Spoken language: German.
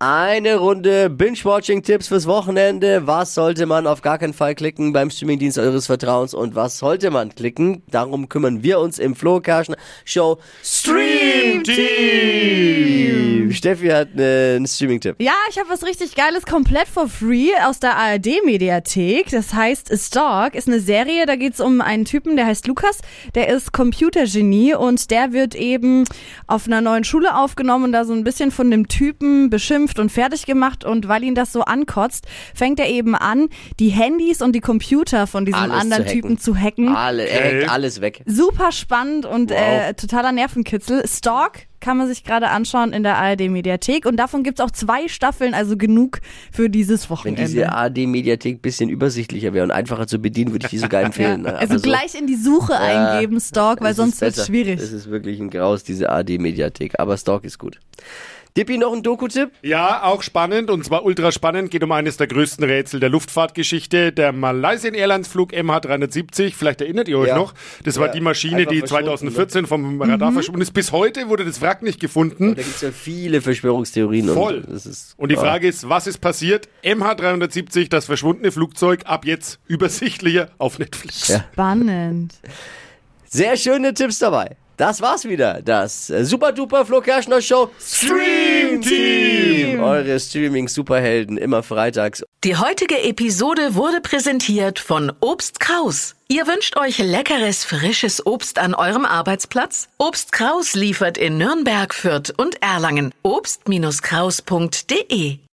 Eine Runde Binge-Watching-Tipps fürs Wochenende. Was sollte man auf gar keinen Fall klicken beim Streamingdienst eures Vertrauens und was sollte man klicken? Darum kümmern wir uns im Flo Kerschner Show Stream Team. Steffi hat einen Streaming-Tipp. Ja, ich habe was richtig Geiles, komplett for free aus der ARD-Mediathek. Das heißt Stalk, ist eine Serie, da geht's um einen Typen, der heißt Lukas, der ist Computergenie und der wird eben auf einer neuen Schule aufgenommen und da so ein bisschen von dem Typen beschimpft und fertig gemacht und weil ihn das so ankotzt, fängt er eben an, die Handys und die Computer von diesem Alles anderen zu. Typen zu hacken. Alle, er hackt alles weg. Super spannend und Wow. äh, totaler Nervenkitzel. Stalk kann man sich gerade anschauen in der ARD-Mediathek und davon gibt's auch zwei Staffeln, also genug für dieses Wenn Wochenende. diese ARD-Mediathek ein bisschen übersichtlicher wäre und einfacher zu bedienen, würde ich die sogar empfehlen. ja. Also so- gleich in die Suche Ja, eingeben, Stalk, weil es sonst wird's besser. schwierig. Es ist wirklich ein Graus, diese ARD-Mediathek. Aber Stalk ist gut. Dippi, noch ein Doku-Tipp? Ja, auch spannend und zwar ultra spannend. Geht um eines der größten Rätsel der Luftfahrtgeschichte. Der Malaysian Airlines Flug MH370. Vielleicht erinnert ihr euch Ja. noch. Das war Ja, die Maschine, einfach die verschwunden, 2014 vom Mhm. Radar verschwunden ist. Bis heute wurde das Wrack nicht gefunden. Da gibt es ja viele Verschwörungstheorien. Voll. Und, das ist, Und die ja. Frage ist, was ist passiert? MH370, das verschwundene Flugzeug, ab jetzt übersichtlicher auf Netflix. Ja. Spannend. Sehr schöne Tipps dabei. Das war's wieder. Das äh, Super Duper Flo Kerschner Show Stream Team. Eure Streaming Superhelden immer freitags. Die heutige Episode wurde präsentiert von Obst Kraus. Ihr wünscht euch leckeres, frisches Obst an eurem Arbeitsplatz? Obst Kraus liefert in Nürnberg, Fürth und Erlangen. Obst-Kraus.de